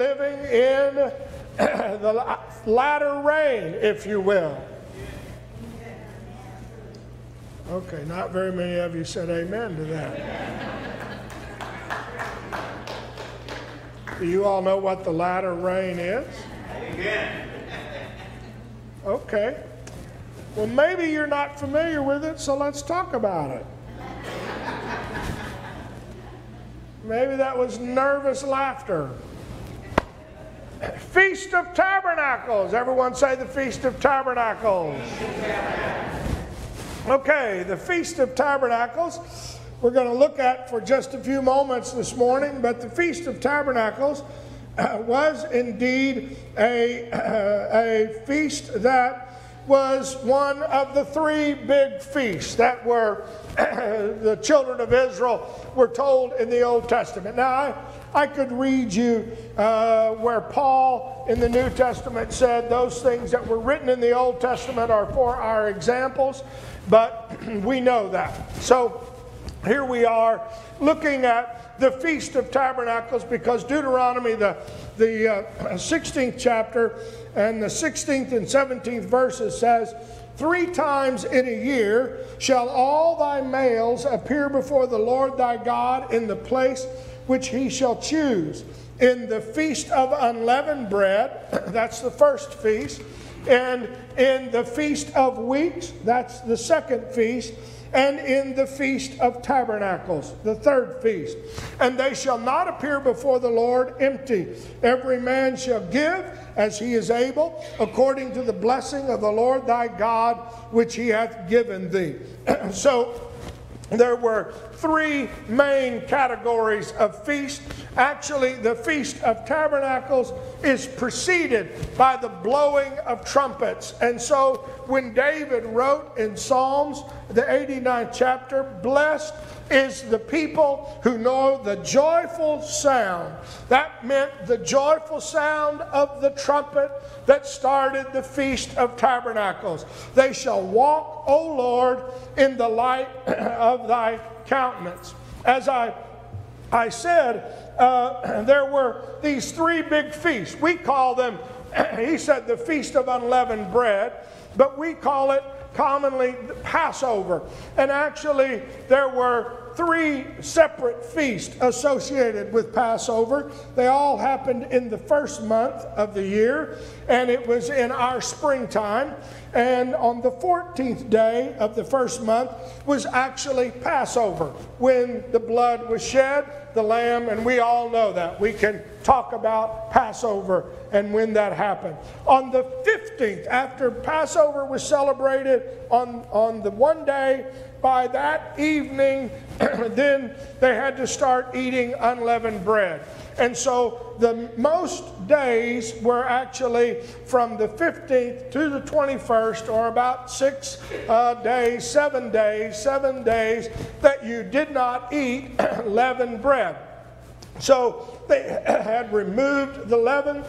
living in the latter rain, if you will. Okay, not very many of you said amen to that. Do you all know what the latter rain is? Amen. Okay. Well, maybe you're not familiar with it, so let's talk about it. Maybe that was nervous laughter. Feast of Tabernacles. Everyone say the Feast of Tabernacles. Okay, the Feast of Tabernacles we're going to look at for just a few moments this morning, but the Feast of Tabernacles uh, was indeed a, uh, a feast that was one of the three big feasts that were the children of Israel were told in the Old Testament. Now, I, I could read you uh, where Paul in the New Testament said those things that were written in the Old Testament are for our examples, but we know that. So, here we are looking at the Feast of Tabernacles because Deuteronomy, the, the uh, 16th chapter, and the 16th and 17th verses says, Three times in a year shall all thy males appear before the Lord thy God in the place which he shall choose. In the feast of unleavened bread, that's the first feast, and in the feast of weeks, that's the second feast and in the feast of tabernacles, the third feast. And they shall not appear before the Lord empty. Every man shall give as he is able, according to the blessing of the Lord thy God, which he hath given thee. so there were three main categories of feast. Actually, the Feast of Tabernacles is preceded by the blowing of trumpets. And so when David wrote in Psalms, the 89th chapter, blessed is the people who know the joyful sound. That meant the joyful sound of the trumpet that started the Feast of Tabernacles. They shall walk, O Lord, in the light of thy countenance. As I, I said, uh, there were these three big feasts. We call them, he said, the Feast of Unleavened Bread, but we call it commonly Passover. And actually, there were three separate feasts associated with Passover. They all happened in the first month of the year, and it was in our springtime. And on the 14th day of the first month was actually Passover, when the blood was shed, the lamb, and we all know that. We can talk about Passover and when that happened. On the 15th, after Passover was celebrated on, on the one day, by that evening, then they had to start eating unleavened bread. And so the most days were actually from the 15th to the 21st, or about six uh, days, seven days, seven days that you did not eat leavened bread. So they had removed the leaven,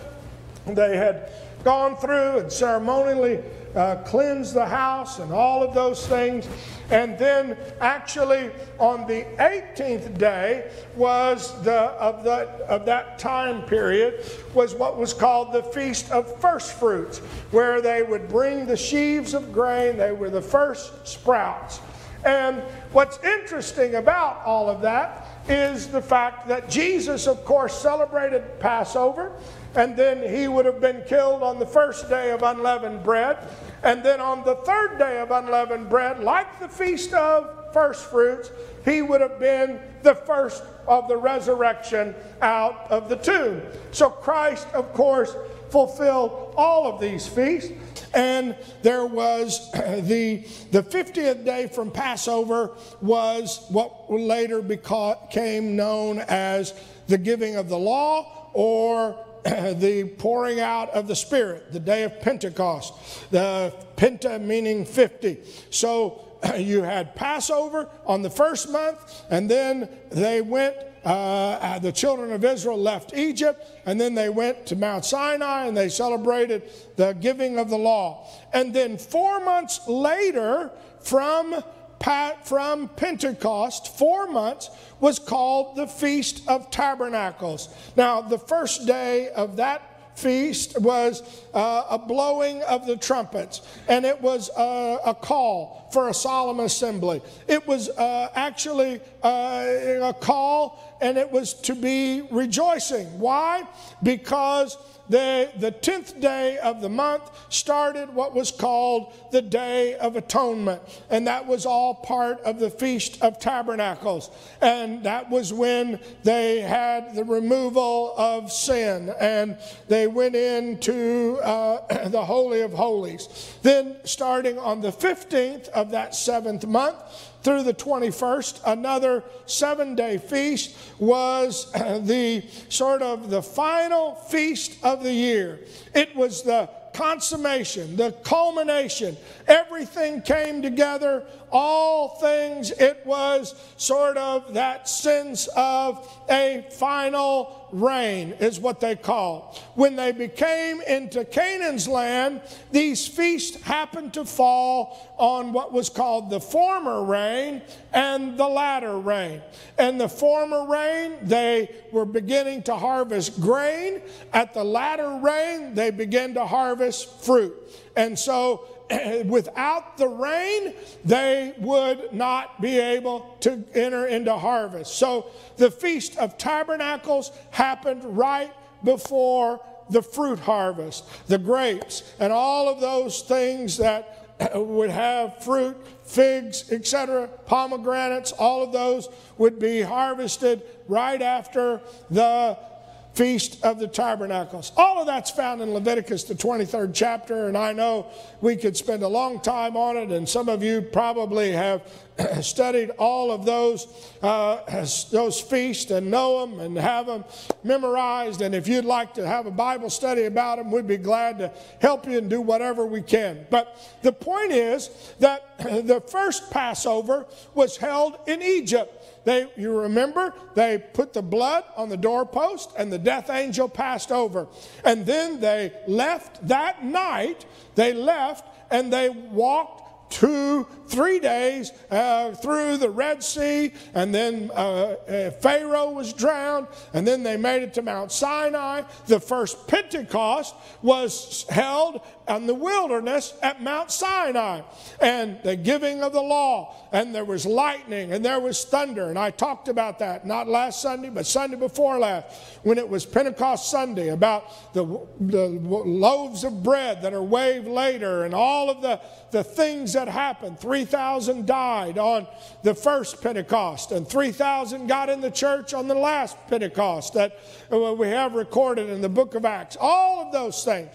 they had gone through and ceremonially uh, cleansed the house and all of those things. And then, actually, on the 18th day was the of that of that time period was what was called the feast of first fruits, where they would bring the sheaves of grain. They were the first sprouts. And what's interesting about all of that is the fact that Jesus, of course, celebrated Passover, and then he would have been killed on the first day of unleavened bread. And then on the third day of unleavened bread, like the feast of first fruits, he would have been the first of the resurrection out of the tomb. So Christ, of course, fulfilled all of these feasts. And there was the, the 50th day from Passover was what later became known as the giving of the law or the pouring out of the Spirit, the day of Pentecost, the Penta meaning 50. So you had Passover on the first month, and then they went, uh, the children of Israel left Egypt, and then they went to Mount Sinai and they celebrated the giving of the law. And then four months later, from from Pentecost, four months, was called the Feast of Tabernacles. Now, the first day of that feast was uh, a blowing of the trumpets, and it was uh, a call for a solemn assembly. It was uh, actually uh, a call, and it was to be rejoicing. Why? Because the, the 10th day of the month started what was called the Day of Atonement. And that was all part of the Feast of Tabernacles. And that was when they had the removal of sin and they went into uh, the Holy of Holies. Then, starting on the 15th of that seventh month, through the 21st. Another seven day feast was the sort of the final feast of the year. It was the consummation, the culmination. Everything came together, all things. It was sort of that sense of a final reign, is what they call. When they became into Canaan's land, these feasts happened to fall on what was called the former rain and the latter rain. And the former rain, they were beginning to harvest grain. At the latter rain, they began to harvest fruit. And so without the rain, they would not be able to enter into harvest. So the Feast of Tabernacles happened right before the fruit harvest, the grapes, and all of those things that would have fruit, figs, etc., pomegranates, all of those would be harvested right after the Feast of the Tabernacles. All of that's found in Leviticus, the 23rd chapter, and I know we could spend a long time on it, and some of you probably have studied all of those, uh, those feasts and know them and have them memorized. And if you'd like to have a Bible study about them, we'd be glad to help you and do whatever we can. But the point is that the first Passover was held in Egypt. They, you remember, they put the blood on the doorpost and the death angel passed over. And then they left that night, they left and they walked two, three days uh, through the Red Sea, and then uh, uh, Pharaoh was drowned, and then they made it to Mount Sinai. The first Pentecost was held in the wilderness at Mount Sinai, and the giving of the law, and there was lightning, and there was thunder, and I talked about that not last Sunday, but Sunday before last, when it was Pentecost Sunday, about the, the loaves of bread that are waved later, and all of the, the things that happened. 3,000 died on the first Pentecost, and 3,000 got in the church on the last Pentecost that uh, we have recorded in the book of Acts. All of those things.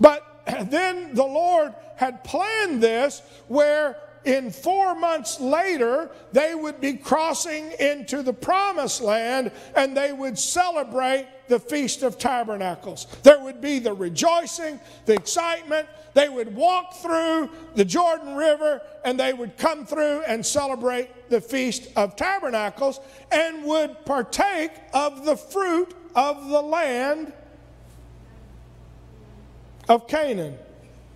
But then the Lord had planned this where in four months later, they would be crossing into the promised land and they would celebrate the Feast of Tabernacles. There would be the rejoicing, the excitement. They would walk through the Jordan River and they would come through and celebrate the Feast of Tabernacles and would partake of the fruit of the land of Canaan.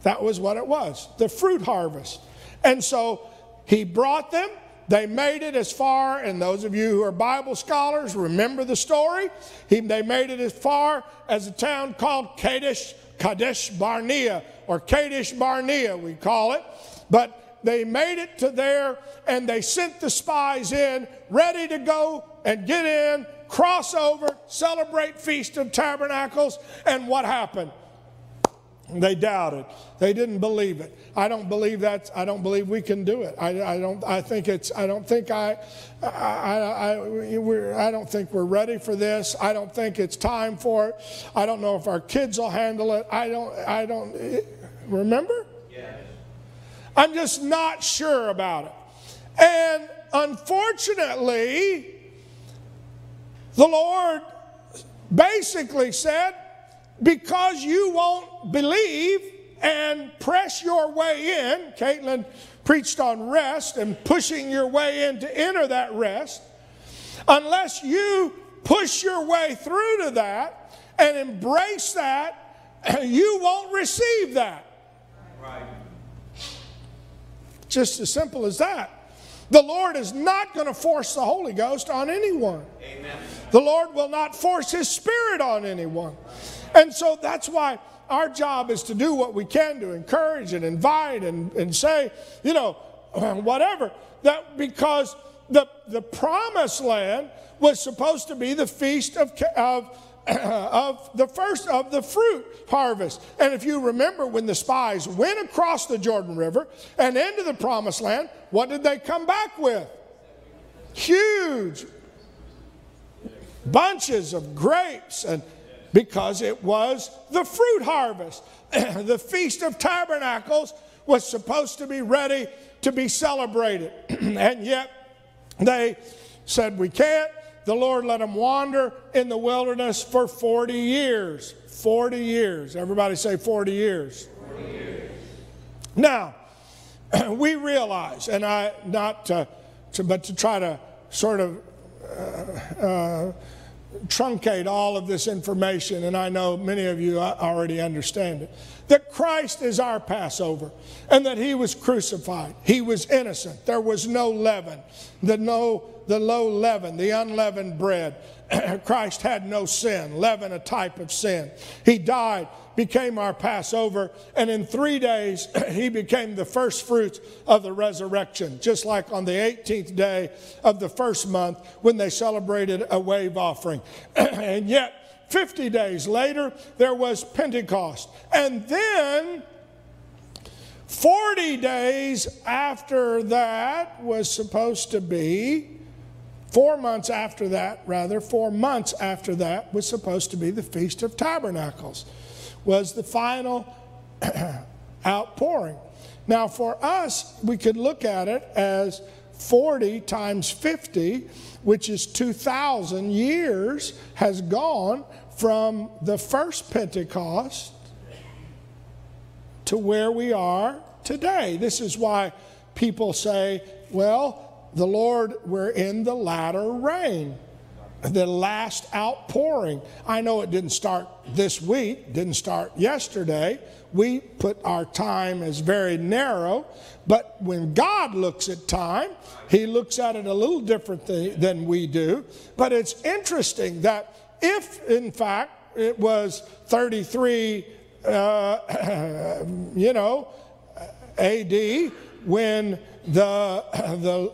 That was what it was the fruit harvest. And so he brought them. They made it as far, and those of you who are Bible scholars remember the story. He, they made it as far as a town called Kadesh, Kadesh Barnea, or Kadesh Barnea, we call it. But they made it to there, and they sent the spies in, ready to go and get in, cross over, celebrate Feast of Tabernacles. And what happened? They doubted. They didn't believe it. I don't believe that. I don't believe we can do it. I, I don't. I think it's. I don't think I. I. I, we're, I don't think we're ready for this. I don't think it's time for it. I don't know if our kids will handle it. I don't. I don't. Remember? Yes. I'm just not sure about it. And unfortunately, the Lord basically said, because you won't believe and press your way in. Caitlin preached on rest and pushing your way in to enter that rest. Unless you push your way through to that and embrace that, you won't receive that. Right. Just as simple as that. The Lord is not going to force the Holy Ghost on anyone. Amen. The Lord will not force His Spirit on anyone. And so that's why our job is to do what we can to encourage and invite and, and say, you know, whatever. That because the, the promised land was supposed to be the feast of, of of the first of the fruit harvest. And if you remember when the spies went across the Jordan River and into the promised land, what did they come back with? Huge bunches of grapes and because it was the fruit harvest. the Feast of Tabernacles was supposed to be ready to be celebrated. and yet they said, We can't the Lord let them wander in the wilderness for 40 years. 40 years. Everybody say 40 years. 40 years. Now, we realize, and I not to, to, but to try to sort of uh, uh, truncate all of this information, and I know many of you uh, already understand it, that Christ is our Passover and that he was crucified. He was innocent. There was no leaven, the, no, the low leaven, the unleavened bread. Christ had no sin, leaven a type of sin. He died, became our Passover, and in three days he became the first fruits of the resurrection, just like on the 18th day of the first month when they celebrated a wave offering. and yet, 50 days later, there was Pentecost. And then, 40 days after that was supposed to be, four months after that, rather, four months after that was supposed to be the Feast of Tabernacles, was the final outpouring. Now, for us, we could look at it as 40 times 50, which is 2,000 years, has gone from the first Pentecost to where we are today. This is why people say, well, the Lord, we're in the latter rain, the last outpouring. I know it didn't start this week, didn't start yesterday. We put our time as very narrow, but when God looks at time, He looks at it a little differently than we do. But it's interesting that if, in fact, it was 33, uh, you know, AD, when the, the,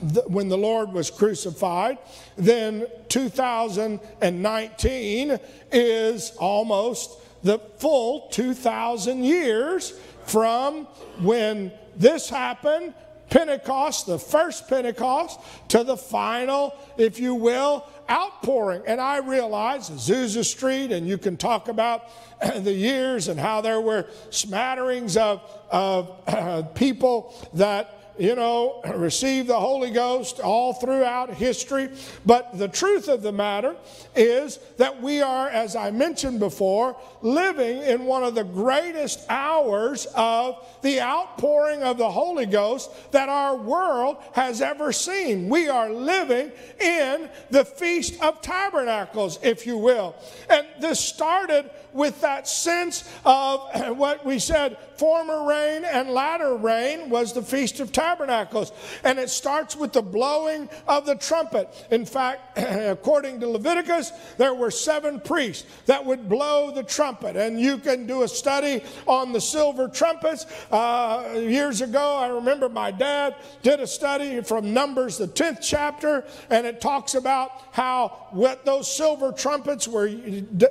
the, when the Lord was crucified, then 2019 is almost the full 2,000 years from when this happened Pentecost, the first Pentecost, to the final, if you will, outpouring. And I realize Azusa Street, and you can talk about the years and how there were smatterings of, of people that you know, receive the Holy Ghost all throughout history. But the truth of the matter is that we are, as I mentioned before, living in one of the greatest hours of the outpouring of the Holy Ghost that our world has ever seen. We are living in the Feast of Tabernacles, if you will. And this started with that sense of what we said former rain and latter rain was the Feast of Tabernacles. And it starts with the blowing of the trumpet. In fact, according to Leviticus, there were seven priests that would blow the trumpet. And you can do a study on the silver trumpets. Uh, years ago, I remember my dad did a study from Numbers, the 10th chapter, and it talks about how what those silver trumpets were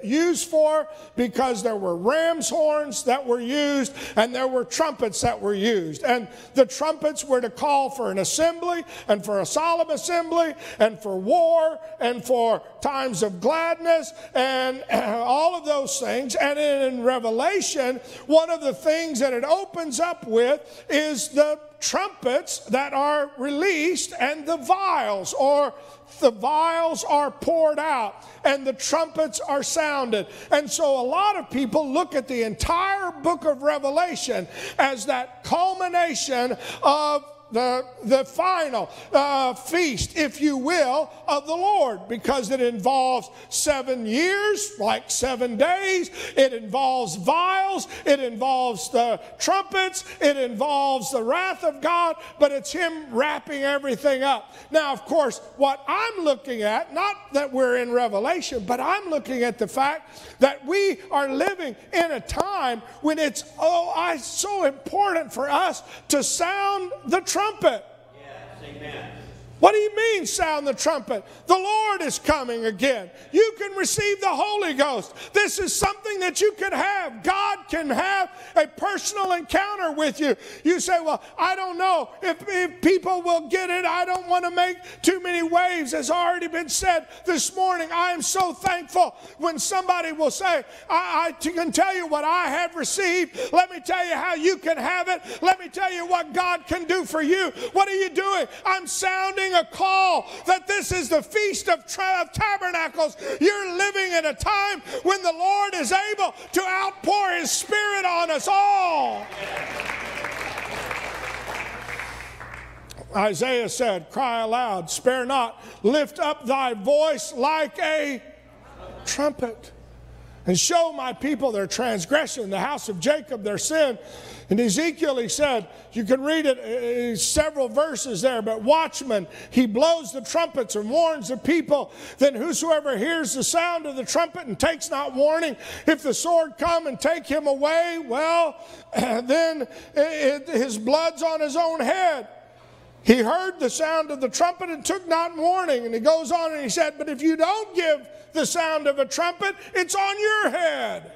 used for because there were ram's horns that were used and there were trumpets that were used. And the trumpets were to call for an assembly and for a solemn assembly and for war and for times of gladness and all of those things. And in Revelation, one of the things that it opens up with is the trumpets that are released and the vials or the vials are poured out and the trumpets are sounded. And so a lot of people look at the entire book of Revelation as that culmination of the, the final uh, feast, if you will, of the Lord because it involves seven years, like seven days. It involves vials. It involves the trumpets. It involves the wrath of God, but it's Him wrapping everything up. Now, of course, what I'm looking at, not that we're in Revelation, but I'm looking at the fact that we are living in a time when it's oh, I, so important for us to sound the trumpet. Yes, amen. What do you mean, sound the trumpet? The Lord is coming again. You can receive the Holy Ghost. This is something that you can have. God can have a personal encounter with you. You say, Well, I don't know if, if people will get it. I don't want to make too many waves, as already been said this morning. I am so thankful when somebody will say, I, I can tell you what I have received. Let me tell you how you can have it. Let me tell you what God can do for you. What are you doing? I'm sounding a call that this is the Feast of, of Tabernacles. You're living in a time when the Lord is able to outpour His Spirit on us all. Isaiah said, Cry aloud, spare not, lift up thy voice like a trumpet, and show my people their transgression, the house of Jacob their sin. In Ezekiel, he said, you can read it, uh, uh, several verses there, but watchman, he blows the trumpets and warns the people. Then whosoever hears the sound of the trumpet and takes not warning, if the sword come and take him away, well, then it, his blood's on his own head. He heard the sound of the trumpet and took not warning. And he goes on and he said, But if you don't give the sound of a trumpet, it's on your head.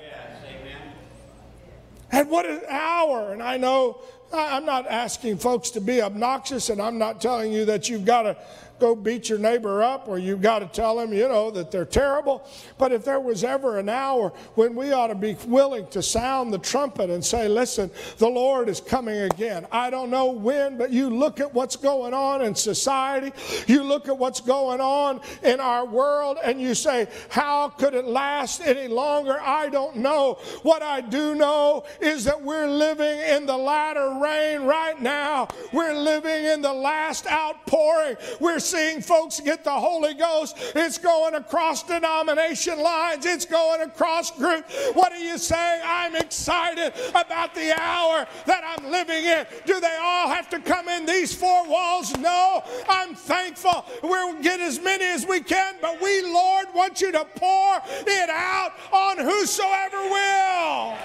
At what an hour? And I know I'm not asking folks to be obnoxious, and I'm not telling you that you've got to go beat your neighbor up or you've got to tell them, you know, that they're terrible. But if there was ever an hour when we ought to be willing to sound the trumpet and say, listen, the Lord is coming again. I don't know when, but you look at what's going on in society, you look at what's going on in our world, and you say, how could it last any longer? I don't know. What I do know is that we're living in the latter rain right now. We're living in the last outpouring. We're seeing folks get the Holy Ghost. It's going across denomination lines, it's going across groups. What are you saying? I'm excited about the hour that I'm living in. Do they all have to come in these four walls? No. I'm thankful. We'll get as many as we can, but we, Lord, want you to pour it out on whosoever will.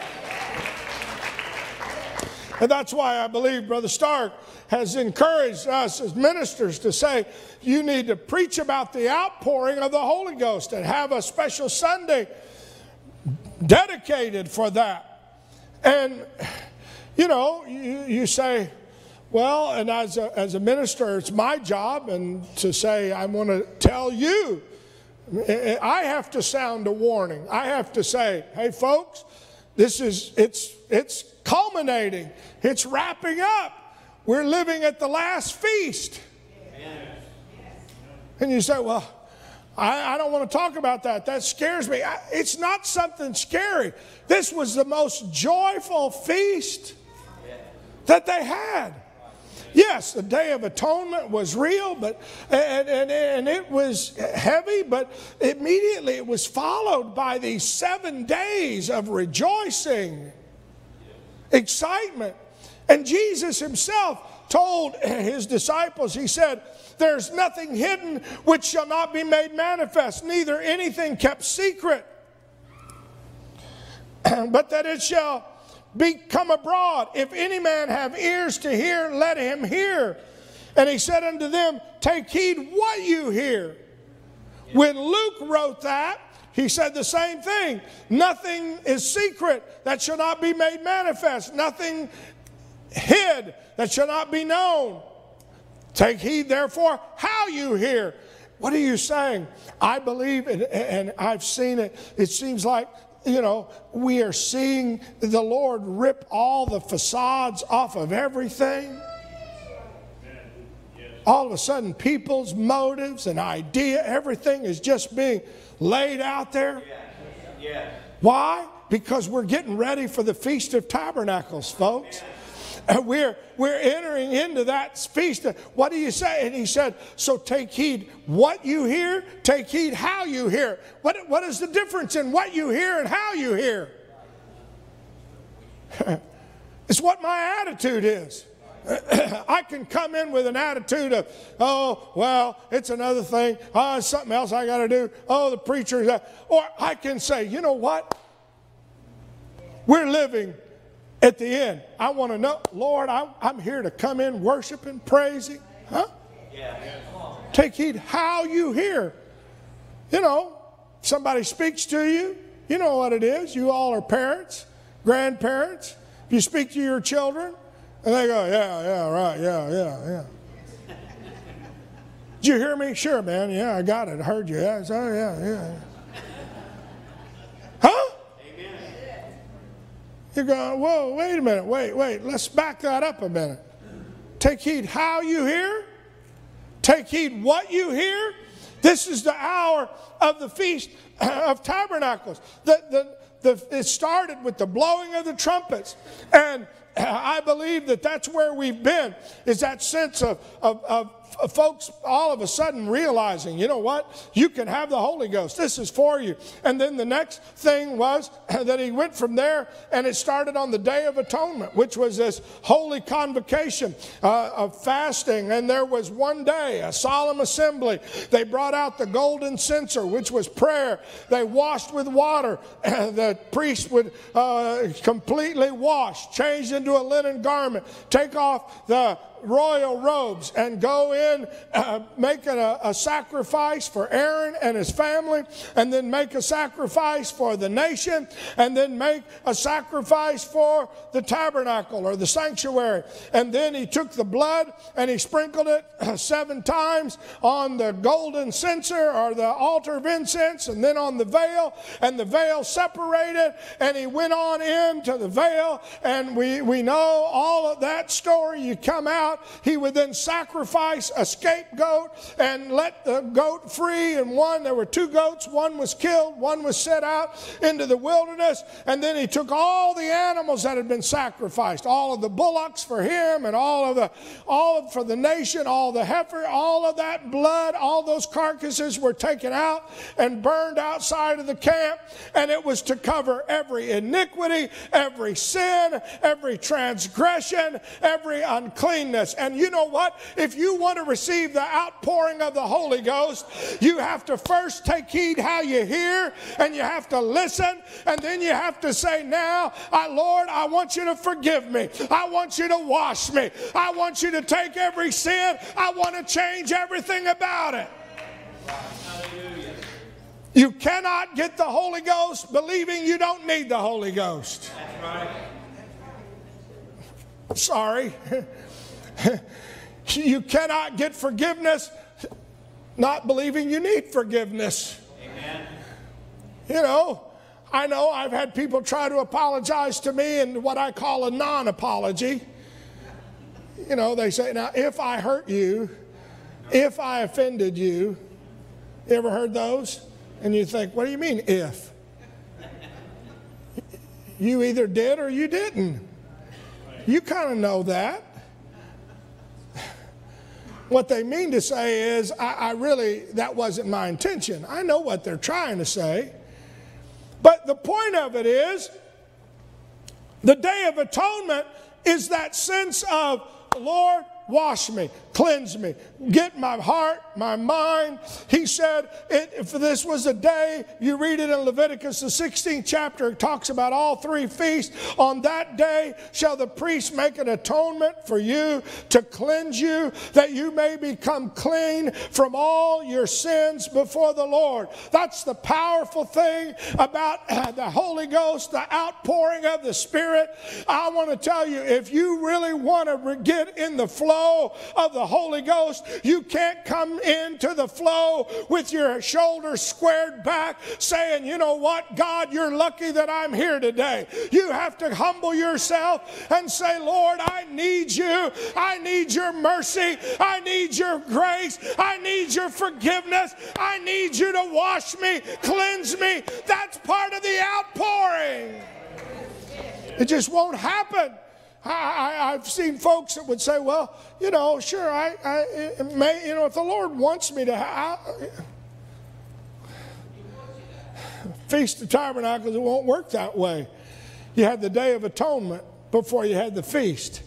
And that's why I believe Brother Stark has encouraged us as ministers to say, you need to preach about the outpouring of the Holy Ghost and have a special Sunday dedicated for that. And, you know, you, you say, well, and as a, as a minister, it's my job and to say, I want to tell you, I have to sound a warning. I have to say, hey, folks, this is, it's, it's culminating, it's wrapping up. We're living at the last feast. And you say, well, I, I, don't want to talk about that. That scares me. I, it's not something scary. This was the most joyful feast that they had. Yes, the Day of Atonement was real, but and, and, and it was heavy, but immediately it was followed by these seven days of rejoicing, excitement. And Jesus himself told his disciples, he said, There's nothing hidden which shall not be made manifest, neither anything kept secret, but that it shall become abroad. If any man have ears to hear, let him hear. And he said unto them, Take heed what you hear. When Luke wrote that, he said the same thing. Nothing is secret that shall not be made manifest. Nothing hid that shall not be known. Take heed, therefore, how you hear. What are you saying? I believe, and, and I've seen it, it seems like you know, we are seeing the Lord rip all the facades off of everything. All of a sudden, people's motives and idea, everything is just being laid out there. Why? Because we're getting ready for the Feast of Tabernacles, folks. we're, we're entering into that feast. What do you say? And he said, So take heed what you hear, take heed how you hear. What, what is the difference in what you hear and how you hear? it's what my attitude is. I can come in with an attitude of, oh, well, it's another thing. Oh, it's something else I got to do. Oh, the preacher's. Or I can say, you know what? We're living at the end. I want to know, Lord, I'm, I'm here to come in worshiping, praising. Huh? Yeah. Take heed how you hear. You know, somebody speaks to you, you know what it is. You all are parents, grandparents. If you speak to your children, and they go, yeah, yeah, right, yeah, yeah, yeah. Did you hear me? Sure, man. Yeah, I got it. I heard you. Yeah, oh, yeah, yeah. Huh? Amen. You're going, whoa, wait a minute. Wait, wait. Let's back that up a minute. Take heed how you hear. Take heed what you hear. This is the hour of the Feast of Tabernacles. The, the, the, it started with the blowing of the trumpets. And I believe that that's where we've been, is that sense of, of, of folks all of a sudden realizing, you know what, you can have the Holy Ghost. This is for you. And then the next thing was that he went from there and it started on the Day of Atonement, which was this holy convocation uh, of fasting. And there was one day, a solemn assembly. They brought out the golden censer, which was prayer. They washed with water. the priest would uh, completely wash, change into a linen garment, take off the royal robes and go in uh, making a, a sacrifice for Aaron and his family, and then make a sacrifice for the nation, and then make a sacrifice for the tabernacle or the sanctuary. And then he took the blood and he sprinkled it seven times on the golden censer or the altar of incense, and then on the veil, and the veil separated, and he went on into the veil, and we, we know all of that story. You come out out, he would then sacrifice a scapegoat and let the goat free. And one, there were two goats, one was killed, one was set out into the wilderness. And then he took all the animals that had been sacrificed, all of the bullocks for him, and all of the, all for the nation, all the heifer, all of that blood, all those carcasses were taken out and burned outside of the camp. And it was to cover every iniquity, every sin, every transgression, every uncleanness. And you know what? If you want to receive the outpouring of the Holy Ghost, you have to first take heed how you hear and you have to listen and then you have to say, Now, I, Lord, I want you to forgive me. I want you to wash me. I want you to take every sin. I want to change everything about it. You cannot get the Holy Ghost believing you don't need the Holy Ghost. That's right. Sorry. you cannot get forgiveness not believing you need forgiveness. Amen. You know, I know I've had people try to apologize to me in what I call a non apology. You know, they say, now, if I hurt you, if I offended you, you ever heard those? And you think, what do you mean, if? You either did or you didn't. You kind of know that. What they mean to say is, I, I, really, that wasn't my intention. I know what they're trying to say. But the point of it is, the Day of Atonement is that sense of, Lord, wash me, cleanse me, get my heart, my mind. He said, if this was a day, you read it in Leviticus, the 16th chapter, it talks about all three feasts. On that day shall the priest make an atonement for you to cleanse you, that you may become clean from all your sins before the Lord. That's the powerful thing about uh, the Holy Ghost, the outpouring of the Spirit. I want to tell you, if you really want to get in the flow of the Holy Ghost, you can't come into the flow with your shoulders squared back saying, you know what, God, you're lucky that I'm here today. You have to humble yourself and say, Lord, I need you. I need your mercy. I need your grace. I need your forgiveness. I need you to wash me, cleanse me. That's part of the outpouring. It just won't happen I, have seen folks that would say, well, you know, sure, I, I may, you know, if the Lord wants me to, I, Feast of Tabernacles, it won't work that way. You had the Day of Atonement before you had the feast.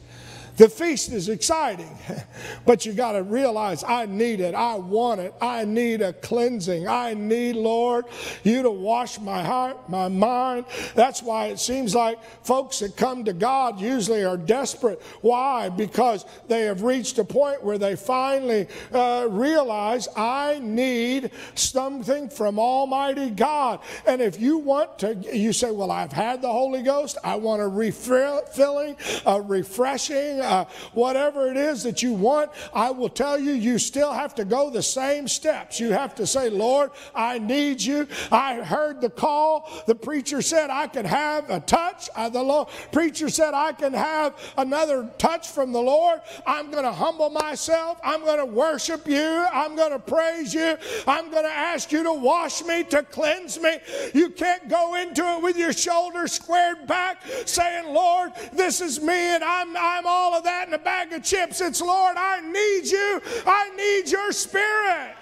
The feast is exciting, but you got to realize I need it. I want it. I need a cleansing. I need, Lord, you to wash my heart, my mind. That's why it seems like folks that come to God usually are desperate. Why? Because they have reached a point where they finally uh, realize I need something from Almighty God. And if you want to, you say, Well, I've had the Holy Ghost. I want a refilling, a refreshing uh, whatever it is that you want, I will tell you, you still have to go the same steps. You have to say, Lord, I need you. I heard the call. The preacher said I could have a touch. Uh, the Lord, preacher said I can have another touch from the Lord. I'm going to humble myself. I'm going to worship you. I'm going to praise you. I'm going to ask you to wash me, to cleanse me. You can't go into it with your shoulders squared back saying, Lord, this is me and I'm, I'm all that in a bag of chips. It's, Lord, I need you. I need your spirit.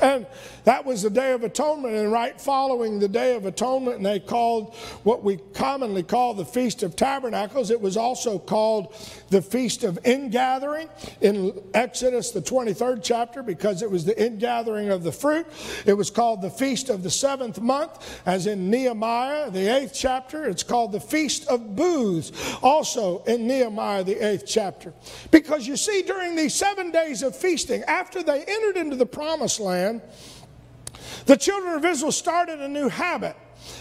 And that was the Day of Atonement, and right following the Day of Atonement, and they called what we commonly call the Feast of Tabernacles. It was also called the Feast of Ingathering in Exodus, the 23rd chapter, because it was the ingathering of the fruit. It was called the Feast of the seventh month, as in Nehemiah, the eighth chapter. It's called the Feast of Booths, also in Nehemiah, the eighth chapter. Because you see, during these seven days of feasting, after they entered into the promised land, the children of Israel started a new habit,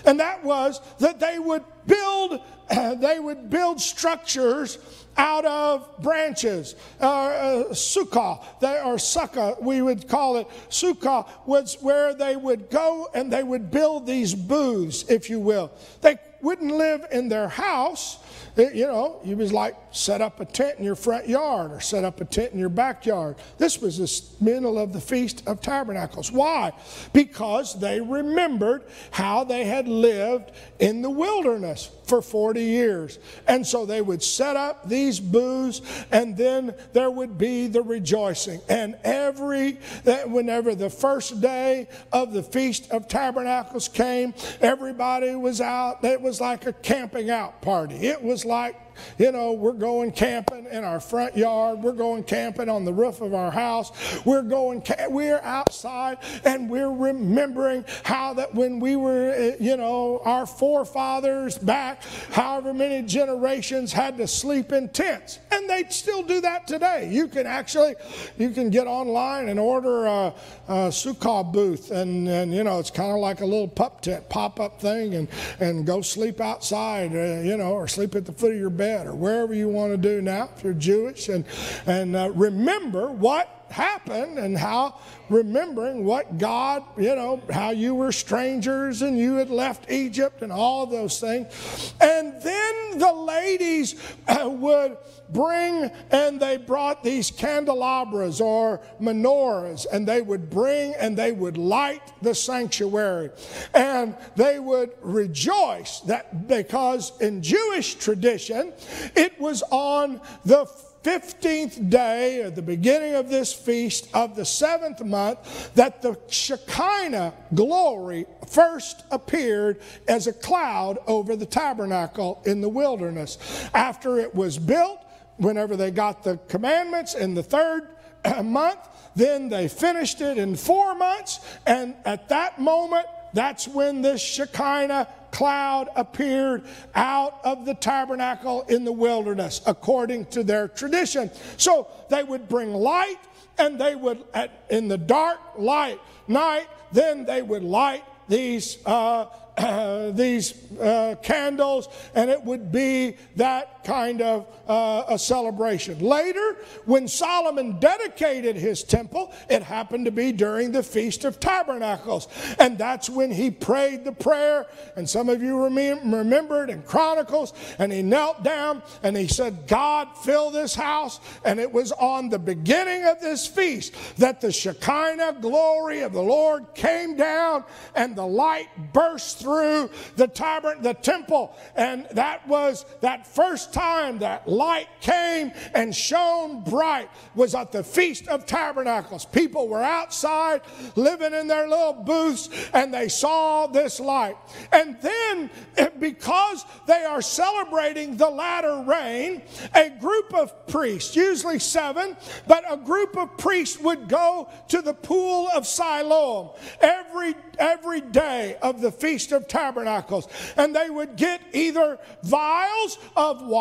and that was that they would build, they would build structures out of branches. Uh, uh, sukkah, they, or sukkah, we would call it. Sukkah was where they would go and they would build these booths, if you will. They wouldn't live in their house. It, you know, you was like set up a tent in your front yard or set up a tent in your backyard. This was the middle of the Feast of Tabernacles. Why? Because they remembered how they had lived in the wilderness for 40 years. And so they would set up these booths and then there would be the rejoicing. And every, whenever the first day of the Feast of Tabernacles came, everybody was out. It was like a camping out party. It was like you know, we're going camping in our front yard. We're going camping on the roof of our house. We're going, we're outside and we're remembering how that when we were, eh, you know, our forefathers back, however many generations had to sleep in tents. And they still do that today. You can actually, you can get online and order a, a Sukkah booth and, and, you know, it's kind of like a little pup tent, pop-up thing and, and go sleep outside, uh, you know, or sleep at the foot of your bed or wherever you want to do now if you're Jewish. And, and uh, remember what happened and how remembering what God, you know, how you were strangers and you had left Egypt and all those things. And then the ladies uh, would bring and they brought these candelabras or menorahs and they would bring and they would light the sanctuary and they would rejoice that because in Jewish tradition it was on the 15th day at the beginning of this feast of the seventh month that the Shekinah glory first appeared as a cloud over the tabernacle in the wilderness. After it was built, whenever they got the commandments in the third month, then they finished it in four months, and at that moment, that's when this Shekinah cloud appeared out of the tabernacle in the wilderness, according to their tradition. So they would bring light, and they would, at, in the dark light night, then they would light these uh, these uh, candles, and it would be that kind of uh, a celebration. Later, when Solomon dedicated his temple, it happened to be during the Feast of Tabernacles. And that's when he prayed the prayer. And some of you remembered in Chronicles, and he knelt down and he said, God, fill this house. And it was on the beginning of this feast that the Shekinah glory of the Lord came down and the light burst through through the tabernacle, the temple, and that was that first time that light came and shone bright was at the Feast of Tabernacles. People were outside living in their little booths and they saw this light. And then, eh, because they are celebrating the latter rain, a group of priests, usually seven, but a group of priests would go to the pool of Siloam every, every day of the Feast of Tabernacles. And they would get either vials of water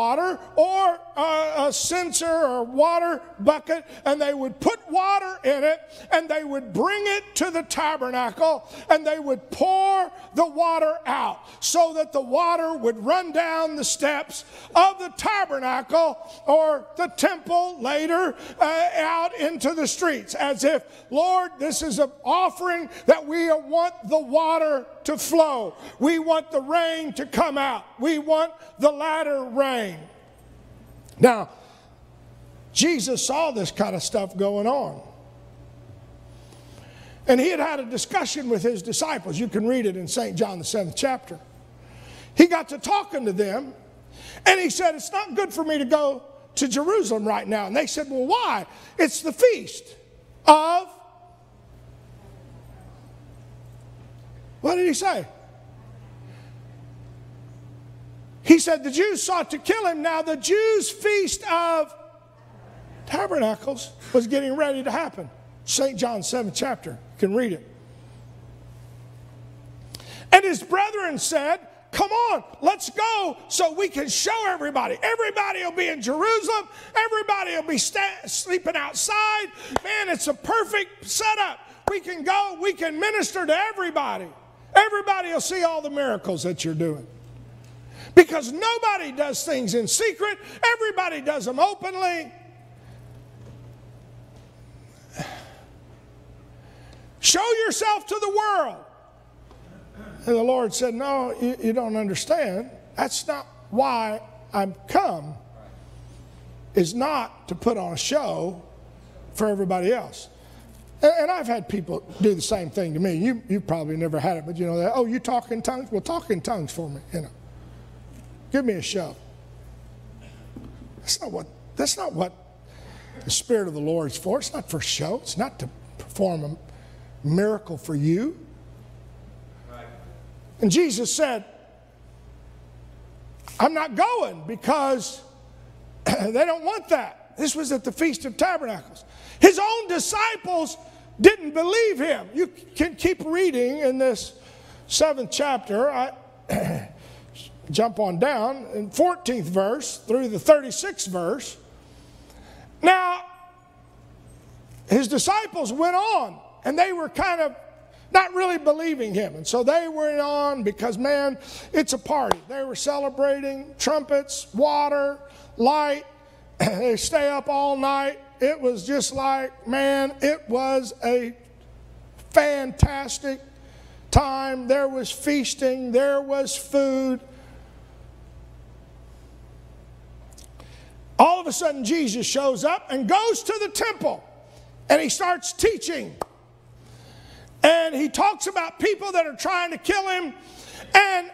or a, a censer or water bucket, and they would put water in it, and they would bring it to the tabernacle, and they would pour the water out so that the water would run down the steps of the tabernacle or the temple later uh, out into the streets, as if, Lord, this is an offering that we want the water to flow. We want the rain to come out. We want the latter rain. Now, Jesus saw this kind of stuff going on. And he had had a discussion with his disciples. You can read it in St. John, the seventh chapter. He got to talking to them, and he said, It's not good for me to go to Jerusalem right now. And they said, Well, why? It's the feast of. What did he say? He said the Jews sought to kill him. Now, the Jews' feast of tabernacles was getting ready to happen. St. John 7 chapter. You can read it. And his brethren said, Come on, let's go so we can show everybody. Everybody will be in Jerusalem. Everybody will be sta- sleeping outside. Man, it's a perfect setup. We can go, we can minister to everybody. Everybody will see all the miracles that you're doing. Because nobody does things in secret, everybody does them openly. Show yourself to the world. And the Lord said, No, you, you don't understand. That's not why I'm come, is not to put on a show for everybody else. And, and I've had people do the same thing to me. You, you probably never had it, but you know that, oh, you talk in tongues? Well, talk in tongues for me, you know. Give me a show. That's not what, that's not what the Spirit of the Lord is for. It's not for show. It's not to perform a miracle for you. And Jesus said, I'm not going because they don't want that. This was at the Feast of Tabernacles. His own disciples didn't believe him. You can keep reading in this seventh chapter. I jump on down in 14th verse through the 36th verse. Now, his disciples went on and they were kind of not really believing him. And so they went on because, man, it's a party. They were celebrating trumpets, water, light. they stay up all night. It was just like, man, it was a fantastic time. There was feasting, there was food. All of a sudden, Jesus shows up and goes to the temple and he starts teaching. And he talks about people that are trying to kill him. And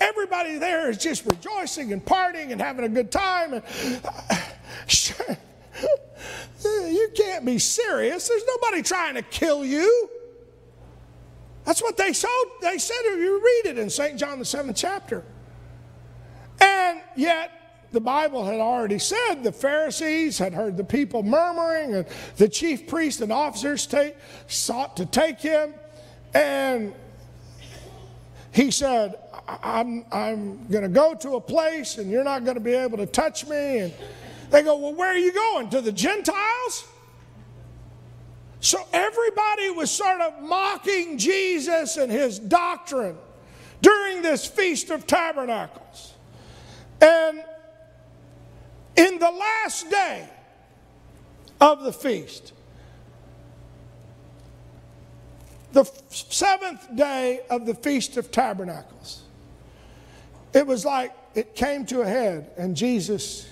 everybody there is just rejoicing and partying and having a good time. And uh, you can't be serious. There's nobody trying to kill you. That's what they, said. they said if you read it in St. John, the seventh chapter. And yet, the Bible had already said the Pharisees had heard the people murmuring, and the chief priests and officers take, sought to take him. And he said, I'm, I'm going to go to a place, and you're not going to be able to touch me. And they go, Well, where are you going? To the Gentiles? So everybody was sort of mocking Jesus and his doctrine during this Feast of Tabernacles. And in the last day of the feast, the seventh day of the Feast of Tabernacles, it was like it came to a head, and Jesus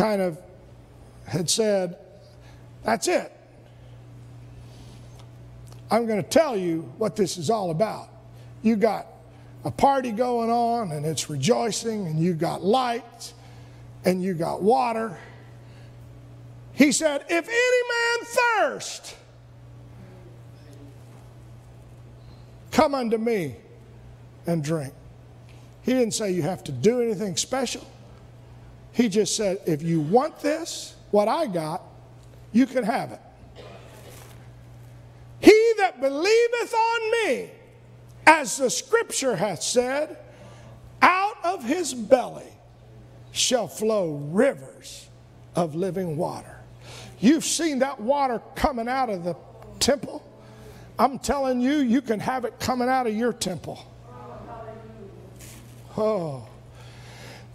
kind of had said, That's it. I'm going to tell you what this is all about. you got a party going on and it's rejoicing, and you got lights and you got water. He said, If any man thirst, come unto me and drink. He didn't say you have to do anything special. He just said, if you want this, what I got, you can have it. He that believeth on me, as the scripture hath said, out of his belly shall flow rivers of living water. You've seen that water coming out of the temple. I'm telling you, you can have it coming out of your temple. Oh.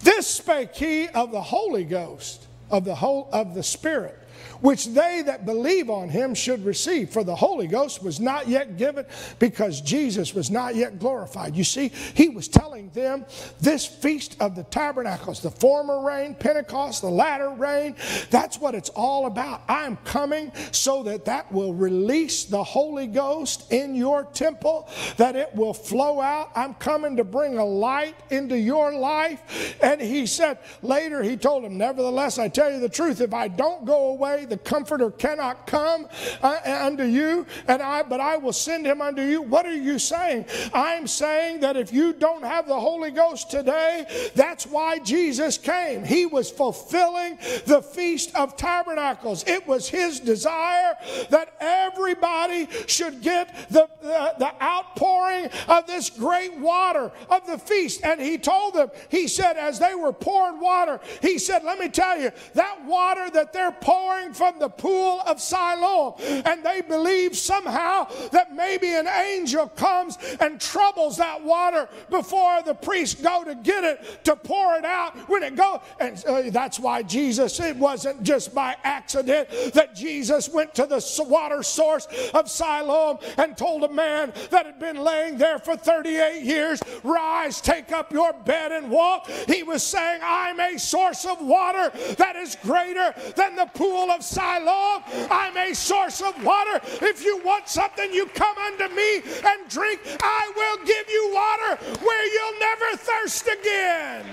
This spake he of the Holy Ghost, of the whole of the Spirit, which they that believe on him should receive. For the Holy Ghost was not yet given because Jesus was not yet glorified. You see, he was telling them this feast of the tabernacles, the former rain, Pentecost, the latter rain, that's what it's all about. I'm coming so that that will release the Holy Ghost in your temple, that it will flow out. I'm coming to bring a light into your life. And he said later, he told him, Nevertheless, I tell you the truth, if I don't go away, the comforter cannot come uh, unto you, and I but I will send him unto you. What are you saying? I'm saying that if you don't have the Holy Ghost today, that's why Jesus came. He was fulfilling the Feast of Tabernacles. It was his desire that everybody should get the, the, the outpouring of this great water of the feast. And he told them, he said, as they were pouring water, he said, Let me tell you, that water that they're pouring from the pool of Siloam, and they believe somehow that maybe an angel comes and troubles that water before the priests go to get it to pour it out when it goes. and uh, that's why Jesus it wasn't just by accident that Jesus went to the water source of Siloam and told a man that had been laying there for 38 years rise take up your bed and walk he was saying I'm a source of water that is greater than the pool of Siloam I'm a source of water if you want something you come unto me and drink I will give you water where you'll never thirst again.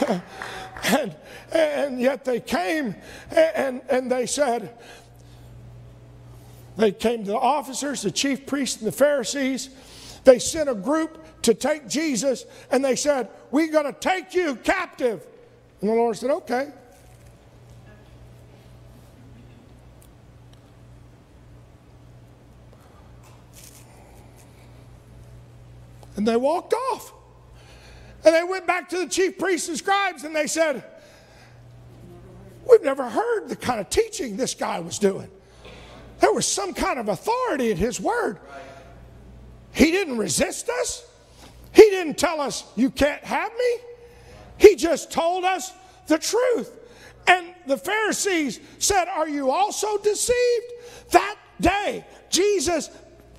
and, and yet they came and, and they said, they came to the officers, the chief priests, and the Pharisees. They sent a group to take Jesus and they said, We're going to take you captive. And the Lord said, Okay. And they walked off. And they went back to the chief priests and scribes and they said, We've never heard the kind of teaching this guy was doing. There was some kind of authority in his word. He didn't resist us, he didn't tell us, You can't have me. He just told us the truth. And the Pharisees said, Are you also deceived? That day, Jesus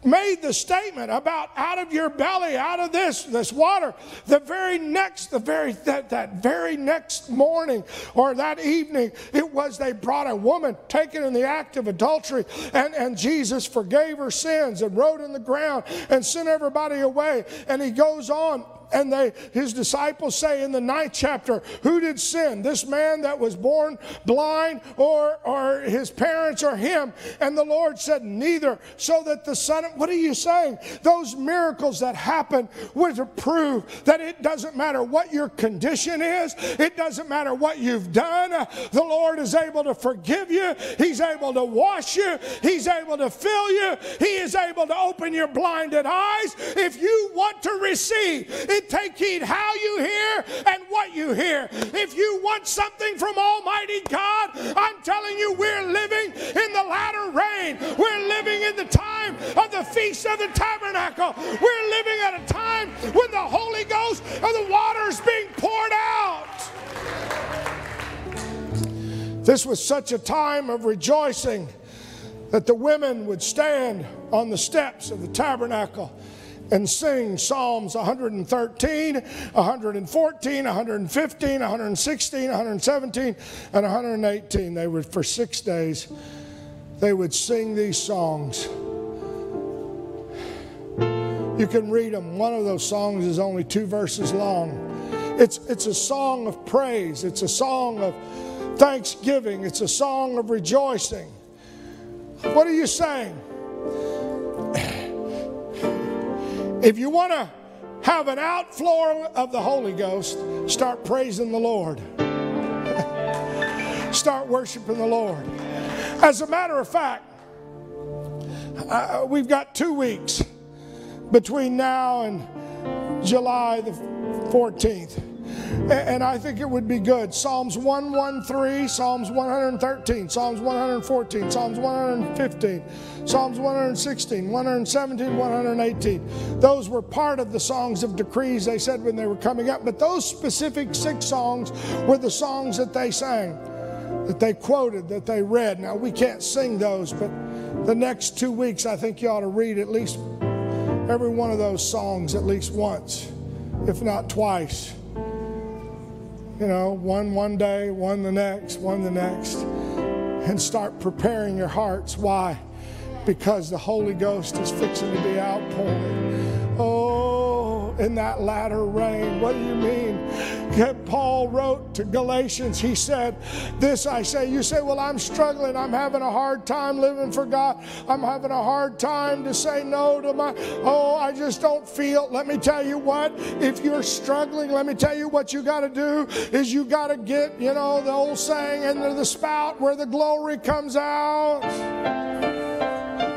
made the statement about out of your belly, out of this, this water, the very next, the very that, that very next morning or that evening, it was they brought a woman taken in the act of adultery, and, and Jesus forgave her sins and wrote in the ground and sent everybody away. And he goes on and they, his disciples say in the ninth chapter, Who did sin? This man that was born blind, or, or his parents, or him? And the Lord said, Neither. So that the Son, what are you saying? Those miracles that happen were to prove that it doesn't matter what your condition is, it doesn't matter what you've done. The Lord is able to forgive you, He's able to wash you, He's able to fill you, He is able to open your blinded eyes. If you want to receive, take heed how you hear and what you hear. If you want something from Almighty God, I'm telling you, we're living in the latter rain. We're living in the time of the Feast of the Tabernacle. We're living at a time when the Holy Ghost of the water is being poured out. This was such a time of rejoicing that the women would stand on the steps of the tabernacle and sing Psalms 113, 114, 115, 116, 117, and 118. They would, for six days, they would sing these songs. You can read them. One of those songs is only two verses long. It's, it's a song of praise, it's a song of thanksgiving, it's a song of rejoicing. What are you saying? If you want to have an outflow of the Holy Ghost, start praising the Lord. start worshiping the Lord. As a matter of fact, uh, we've got two weeks between now and July the 14th. And I think it would be good. Psalms 113, Psalms 113, Psalms 114, Psalms 115, Psalms 116, 117, 118. Those were part of the songs of degrees they said when they were coming up. But those specific six songs were the songs that they sang, that they quoted, that they read. Now, we can't sing those, but the next two weeks, I think you ought to read at least every one of those songs at least once, if not twice you know, one one day, one the next, one the next, and start preparing your hearts. Why? Because the Holy Ghost is fixing to be outpouring. In that latter rain. What do you mean? Paul wrote to Galatians, he said, This I say. You say, Well, I'm struggling. I'm having a hard time living for God. I'm having a hard time to say no to my, oh, I just don't feel. Let me tell you what, if you're struggling, let me tell you what you got to do is you got to get, you know, the old saying, into the spout where the glory comes out.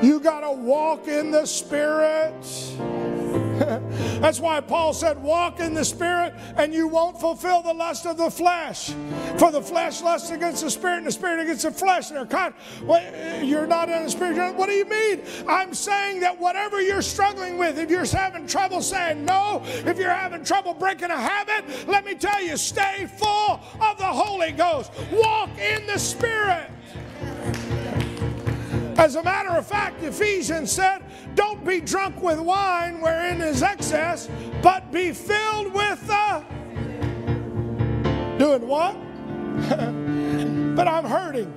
You got to walk in the Spirit. That's why Paul said, Walk in the Spirit, and you won't fulfill the lust of the flesh. For the flesh lusts against the Spirit, and the Spirit against the flesh. And you're not in the Spirit. What do you mean? I'm saying that whatever you're struggling with, if you're having trouble saying no, if you're having trouble breaking a habit, let me tell you, stay full of the Holy Ghost. Walk in the Spirit. As a matter of fact, Ephesians said, Don't be drunk with wine wherein is excess, but be filled with the. Doing what? but I'm hurting.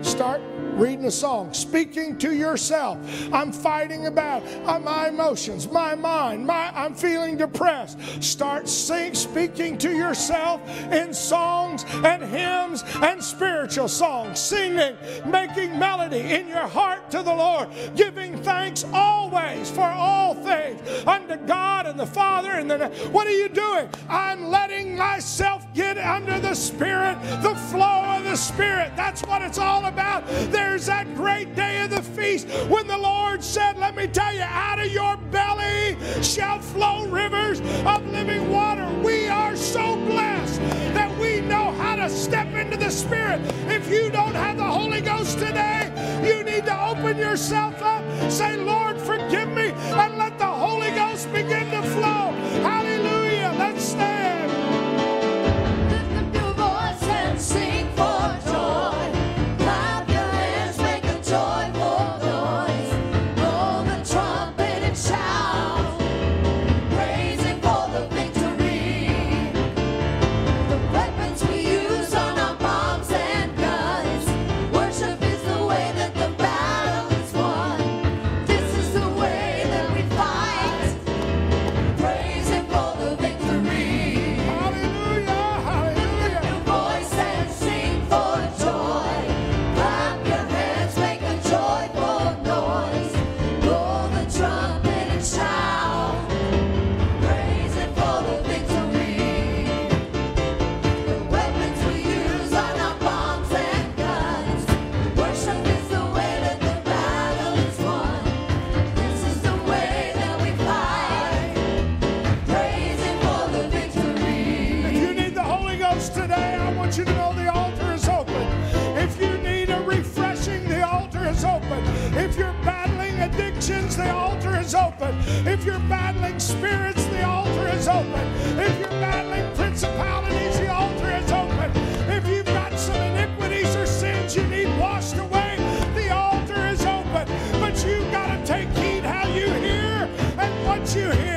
Start reading a song, speaking to yourself. I'm fighting about uh, my emotions, my mind, my I'm feeling depressed. Start sing, speaking to yourself in songs and hymns and spiritual songs, singing, making melody in your heart to the Lord, giving thanks always for all things unto God and the Father. And then what are you doing? I'm letting myself get under the Spirit, the flow of the Spirit. That's what it's all about. There there's that great day of the feast when the Lord said, Let me tell you, out of your belly shall flow rivers of living water. We are so blessed that we know how to step into the Spirit. If you don't have the Holy Ghost today, you need to open yourself up, say, Lord, forgive me, and let the Holy Ghost begin to flow. Hallelujah. Let's stand. Addictions, the altar is open. If you're battling spirits, the altar is open. If you're battling principalities, the altar is open. If you've got some iniquities or sins you need washed away, the altar is open. But you've got to take heed how you hear and what you hear.